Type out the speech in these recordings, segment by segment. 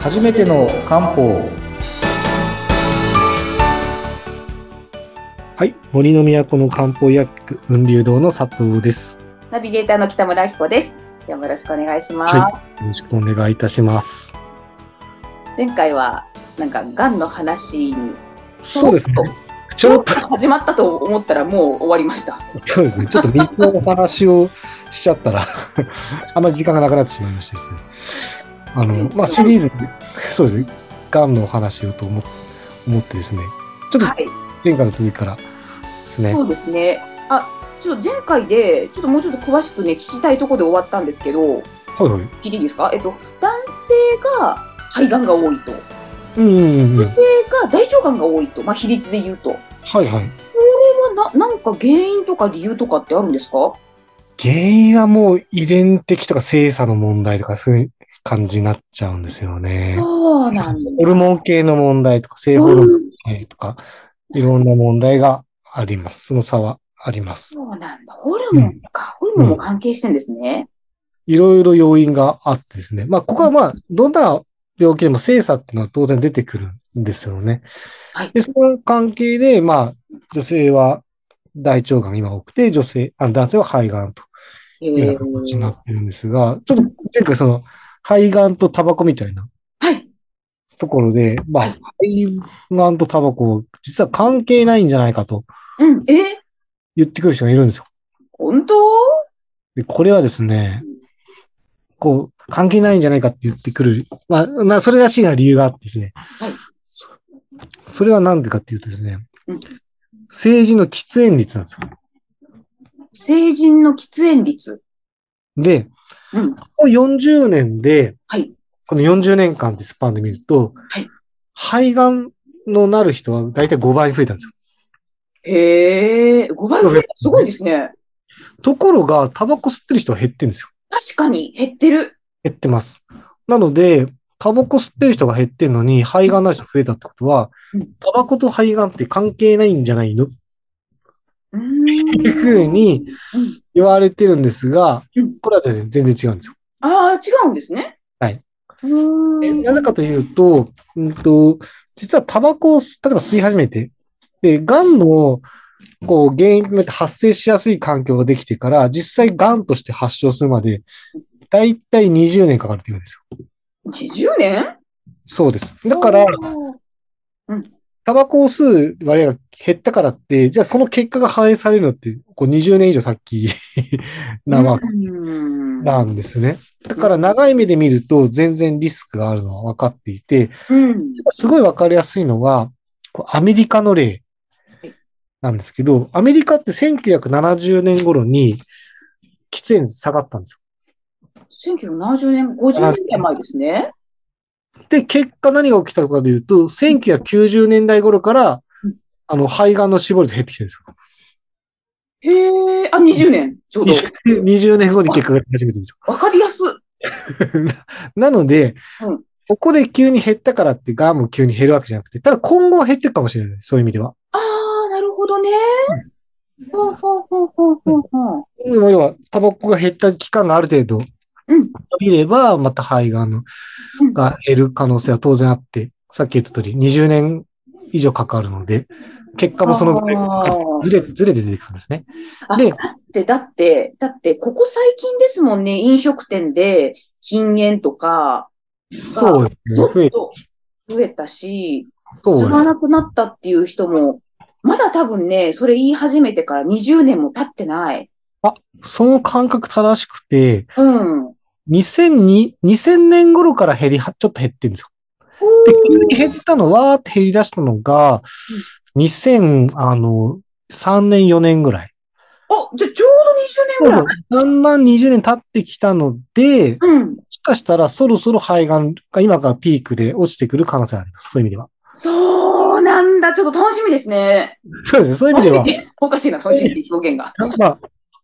初めての漢方。はい。森の都の漢方薬雲流堂の佐藤です。ナビゲーターの北村明子です。今日もよろしくお願いします。はよろしくお願いいたします。前回は、なんか、癌の話に、そうですね。ちちょっと。始まったと思ったらもう終わりました。そうですね。ちょっと水のお話をしちゃったら あまり時間がなくなってしまいましてですねあのまあシリーズそうですね。がんのお話をと思思ってですね。ちょっとはい。前回の続きからですね。そうですね。あ、ちょっと前回で、ちょっともうちょっと詳しくね、聞きたいところで終わったんですけど、はいはい。聞いていいですか？えっと、男性が肺がんが多いと、うんうんうんうん。女性が大腸がんが多いと、まあ比率で言うと。こはいはい。れはな、なんか原因とか理由とかってあるんですか？原因はもう遺伝的とか性差の問題とかそういう感じになっちゃうんですよね。そうなんだ。ホルモン系の問題とか性ホルモン系とかいろんな問題があります。その差はあります。そうなんだ。ホルモンか。ホルモンも関係してんですね。いろいろ要因があってですね。まあここはまあどんな病気でも性差っていうのは当然出てくるんですよね。はいで、その関係でまあ女性は大腸がん今多くて女性、あ男性は肺がんとへいうようなー形になってるんですが、ちょっと前回その肺がんとタバコみたいなはい。ところで、まあ、肺がんとタバコ、実は関係ないんじゃないかとうん。え？言ってくる人がいるんですよ。本当？で、これはですね、こう、関係ないんじゃないかって言ってくる。まあ、まあ、それらしいな理由があってですね。はいそそれは何でかっていうとですねうん、政治の喫煙率なんですよ。成人の喫煙率？で、うん。ここ40年で、はい。この40年間ってスパンで見ると、はい肺がんのなる人は大体5倍増えたんですよ。へえ、5倍増えた。すごいですね。ところが、タバコ吸ってる人は減ってるんですよ。確かに減ってる。減ってます。なので、タバコ吸ってる人が減ってるのに、肺がんになる人が増えたってことはうん、タバコと肺がんって関係ないんじゃないの？っいうふうにうん言われてるんですがうん、これは全然違うんですよ。ああ、違うんですね。はい。なぜかというと、うんと、実はタバコを吸例えば吸い始めて、で、がんのこう原因となって発生しやすい環境ができてから、実際がんとして発症するまで、だいたい20年かかるっていうんですよ。20年？そうです。だから、タバコを吸う割合が減ったからって、じゃあその結果が反映されるのって、こう20年以上先なわけうん。なんですね。だから長い目で見ると全然リスクがあるのは分かっていて、うん。すごい分かりやすいのが、こうアメリカの例なんですけど、アメリカって1970年頃に喫煙率下がったんです1970年、50年ぐらい前ですね。よ。で、結果何が起きたかというと、1990年代頃からうん、あの、肺がんの死亡率減ってきてるんですよ。へえ、あ、20年、ちょうど。20年後に結果が出始めてるんですよ。わかりやす。なので、うんここで急に減ったからってガンも急に減るわけじゃなくて、ただ今後は減っていくかもしれない。そういう意味では。ああ、なるほどね。ほうほうほうほうほうほう。でも要は、タバコが減った期間がある程度、うん伸びれば、また肺がんが減る可能性は当然あって、さっき言った通り、20年以上かかるので、結果もそのずれ、ずれで出てくるんですね。あで、で、だって、だって、ここ最近ですもんね、飲食店で禁煙とか、そうですね。どっ増え、と増えたし、そうです。なくなったっていう人も、まだ多分ね、それ言い始めてから20年も経ってない。その感覚正しくて、うん。2002 2000年頃から減りは、ちょっと減ってるんですよ。で、急に減ったの、わーって減り出したのが、2000、あの、3年、4年ぐらい。あ、じゃあちょうど20年ぐらい。だんだん20年経ってきたので、もうん。しかしたらそろそろ肺がんが今がピークで落ちてくる可能性があります。そういう意味では。そうなんだ。ちょっと楽しみですね。そうですね。そういう意味では、おかしいな、楽しみって表現が。まあ、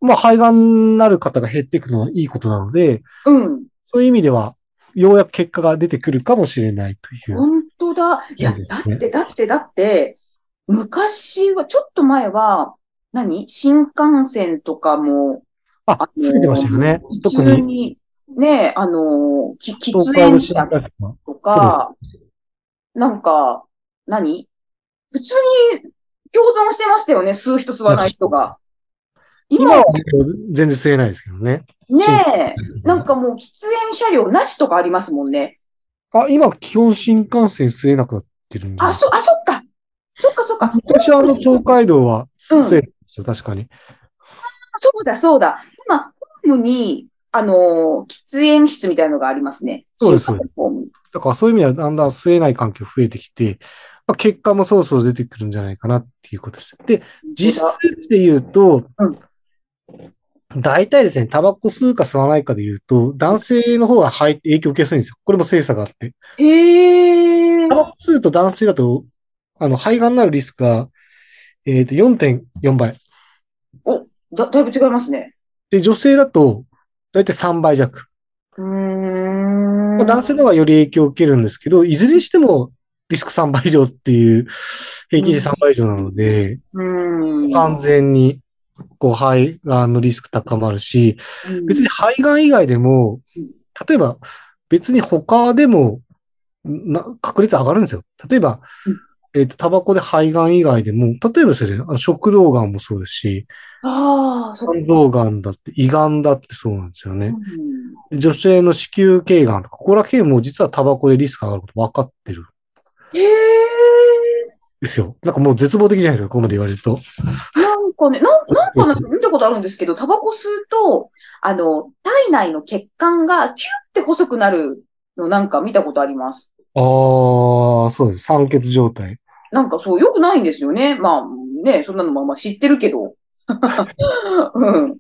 まあ、肺がんになる方が減っていくのはいいことなので、うん。そういう意味では、ようやく結果が出てくるかもしれないという。本当だ。いや、ねだって、だって、だって、昔は、ちょっと前は、何？新幹線とかも、あ、つけてましたよね。普特に、通にね、あの、き喫煙者とか、なんか、何？普通に共存してましたよね、吸う人吸わない人が。今今は全然吸えないですけどね。ねえ、なんかもう喫煙車両なしとかありますもんね。あ、今、基本新幹線吸えなくなってるんで。あ、そ、あ、そっか。そっかそっか。昔はあの、東海道は吸えるんですよ、確かに。そうだそうだ。今、ホームに、あのー喫煙室みたいなのがありますね。そうですだからそういう意味ではだんだん吸えない環境増えてきて、まあ、結果もそろそろ出てくるんじゃないかなっていうことです。で、実数で言うと、うん大体ですね、タバコ吸うか吸わないかで言うと、男性の方が肺影響を受けやすいんですよ。これも精査があって。へえタ。バコ吸うと男性だと、あの、肺がんになるリスクが、えっ、と、4.4倍。だ、だいぶ違いますね。で、女性だと、だいたい3倍弱。うーん。まあ、男性の方がより影響を受けるんですけど、いずれにしてもリスク3倍以上っていう、平均値3倍以上なので、うーん。完全に、こう、肺がんのリスク高まるし、うん別に肺がん以外でもうん、例えば、別に他でも、な、確率上がるんですよ。例えばうん、えっと、タバコで肺がん以外でも、例えばですね、あの食道がんもそうですし、ああ。肝臓がんだって、胃がんだってそうなんですよね。うん女性の子宮頸がんとか、ここら辺も実はタバコでリスクが上がること分かってるんへえ。ですよ。なんかもう絶望的じゃないですか、ここまで言われると。なんかね、なんなんかね見たことあるんですけど、タバコ吸うと、あの、体内の血管がキュッて細くなるのなんか見たことあります。ああ、そうです。酸欠状態。なんかそう、良くないんですよね。まあね、そんなのもまあ知ってるけど。うん。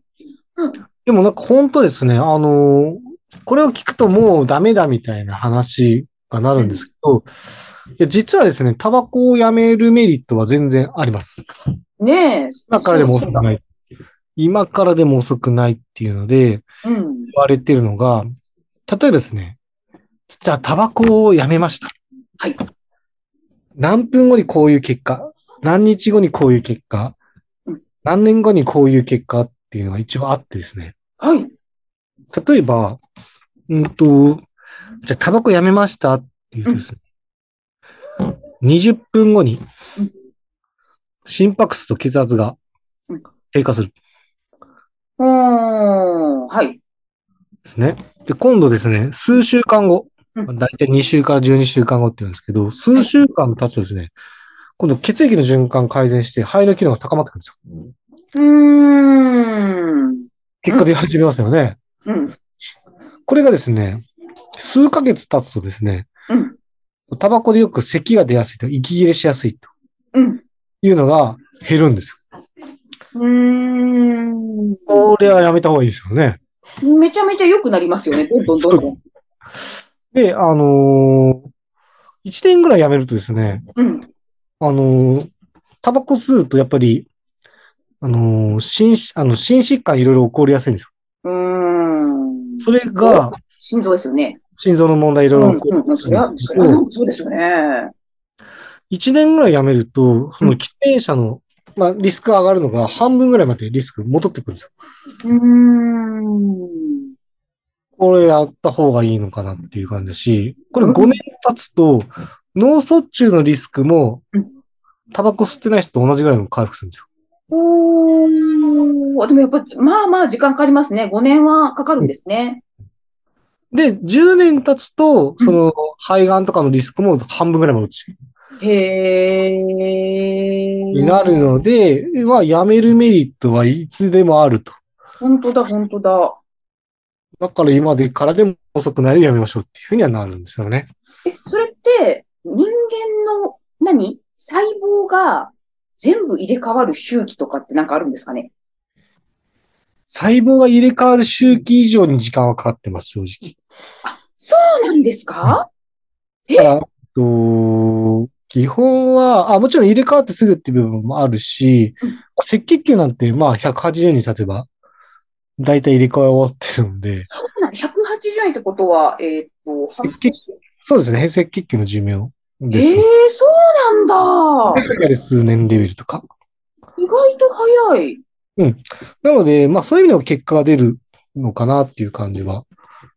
でもなんか本当ですね、あのーこれを聞くともうダメだみたいな話がなるんですけど、いや実はですね、タバコをやめるメリットは全然あります。ねえ。今からでも遅くない。今からでも遅くないっていうのでうん。言われてるのが、例えばですね、じゃあタバコをやめました。はい。何分後にこういう結果、何日後にこういう結果うん、何年後にこういう結果っていうのが一応あってですね。はい。例えば、うんと、じゃあタバコやめましたっていうとですね、20分後にうん心拍数と血圧がうん低下するうーん。はい。すね。で、今度ですね、数週間後、うんだいたい2週から12週間後って言うんですけど、数週間経つとですね、今度血液の循環改善して肺の機能が高まってくるんですよ。うーん。結果出始めますよね。うん。これがですね、数ヶ月経つとですね、うん。タバコでよく咳が出やすいと、息切れしやすいとうん。いうのが減るんですよ。うーん。これはやめた方がいいですよね。めちゃめちゃ良くなりますよね。どんどんどんどん。で、あのー、1年ぐらいやめるとですね、うん。あのー、タバコ吸うとやっぱり、あのー、心、あの、心疾患いろいろ起こりやすいんですよ。うーん。それが、心臓ですよね。心臓の問題いろいろ起こりうん。やすいんそれは、ですけどそれはなんかそうですよね。1年ぐらいやめると、その喫煙者の、まあ、リスクが上がるのが半分ぐらいまでリスク戻ってくるんですよ。うーん。これやった方がいいのかなっていう感じだし、これ5年経つと、脳卒中のリスクもうん、タバコ吸ってない人と同じぐらいの回復するんですよ。おー。でもやっぱ、まあまあ時間かかりますね。5年はかかるんですね。で、10年経つと、その、肺がんとかのリスクも半分ぐらいまで落ちる。へー。になるので、まあ、やめるメリットはいつでもあると。本当だ、本当だ。だから今でからでも遅くないでやめましょうっていうふうにはなるんですよね。え、それって、人間の、何？細胞が全部入れ替わる周期とかってなんかあるんですかね？細胞が入れ替わる周期以上に時間はかかってます、正直。そうなんですか？だから、えっと、基本は、あ、もちろん入れ替わってすぐっていう部分もあるしうん、赤血球なんて、まあ、180日経てば、だいたい入れ替わり終わってるので、そうなんだ。180円ってことは、えーっと、そうですね、赤血球の寿命ええです。そうなんだ。世界で数年レベルとか。意外と早い。なので、まあそういう意味では結果が出るのかなっていう感じは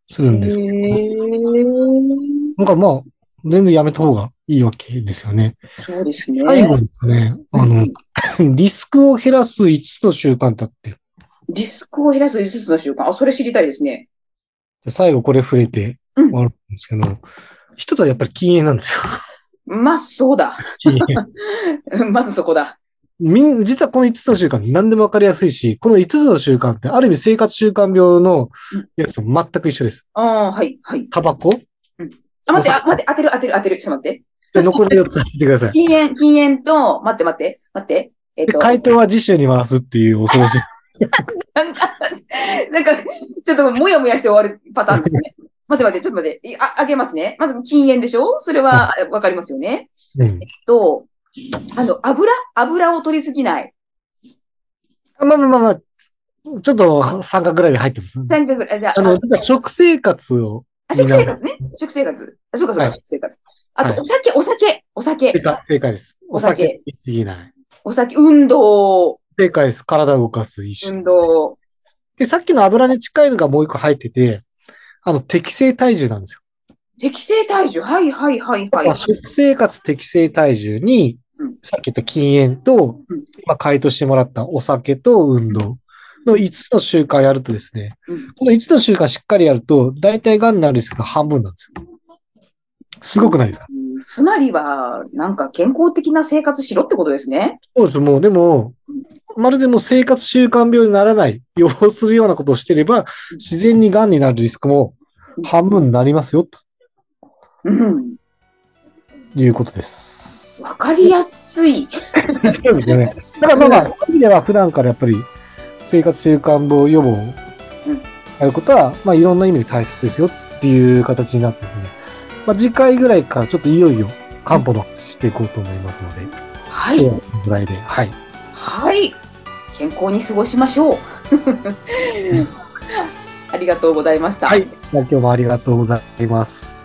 するんです。へーなんかまあ、全然やめた方がいいわけですよね。そうですね。最後にですね、あの、リスクを減らす5つの習慣ってあって、リスクを減らす5つの習慣。あ、それ知りたいですね。最後これ触れてうん終わるんですけど、一つはやっぱり禁煙なんですよ。まあ、そうだ。まずそこだ。みん、実はこの5つの習慣何でもわかりやすいし、この5つの習慣ってある意味生活習慣病のやつと全く一緒です。ああ、はい、はい。タバコあ、待って、あ、待って、当てる、当てる、当てる。ちょっと待って。で残り4つ当ててください。禁煙、禁煙と、待って、待って、待って。えっでと、回答は次週に回すっていう恐ろしい。なんか、ちょっともやもやして終わるパターンですね。待って待って、ちょっと待って。いあ、あげますね。まず禁煙でしょ？それはあわかりますよね。うん。と、あの、油油を取りすぎない。まあまあまあまあ、ちょっと三角ぐらいで入ってます。三回ぐらい。じゃあ、あの、実は食生活を、あ食生活ね。食生活。あ、そうかそうか、はい食生活。あと、はいお酒、お酒、お酒正、解正解です。おお酒すぎない。お酒、運動、正解です。体を動かす一緒。運動。で、さっきの油に近いのがもう一個入ってて、あの、適正体重なんですよ。適正体重。はいはいはいはい。食生活適正体重にうん、さっき言った禁煙とうん、今回答してもらったお酒と運動の5つの習慣やるとですね、うんこの5つの習慣しっかりやると、大体癌になるリスクが半分なんですよ。すごくないですか？うんつまりは、なんか健康的な生活しろってことですね。そうです。もう、でも、まるでもう生活習慣病にならない、要するようなことをしてれば、自然に癌になるリスクも半分になりますよ、とうん。いうことです。わかりやすい。そうですよね。だからまあまあ、そういう意味では普段からやっぱり生活習慣病予防やることは、まあいろんな意味で大切ですよっていう形になってですね。まあ次回ぐらいからちょっといよいよ漢方の話していこうと思いますので、はい。ぐらいで、はい。はい。健康に過ごしましょう。ありがとうございました。はい。今日もありがとうございます。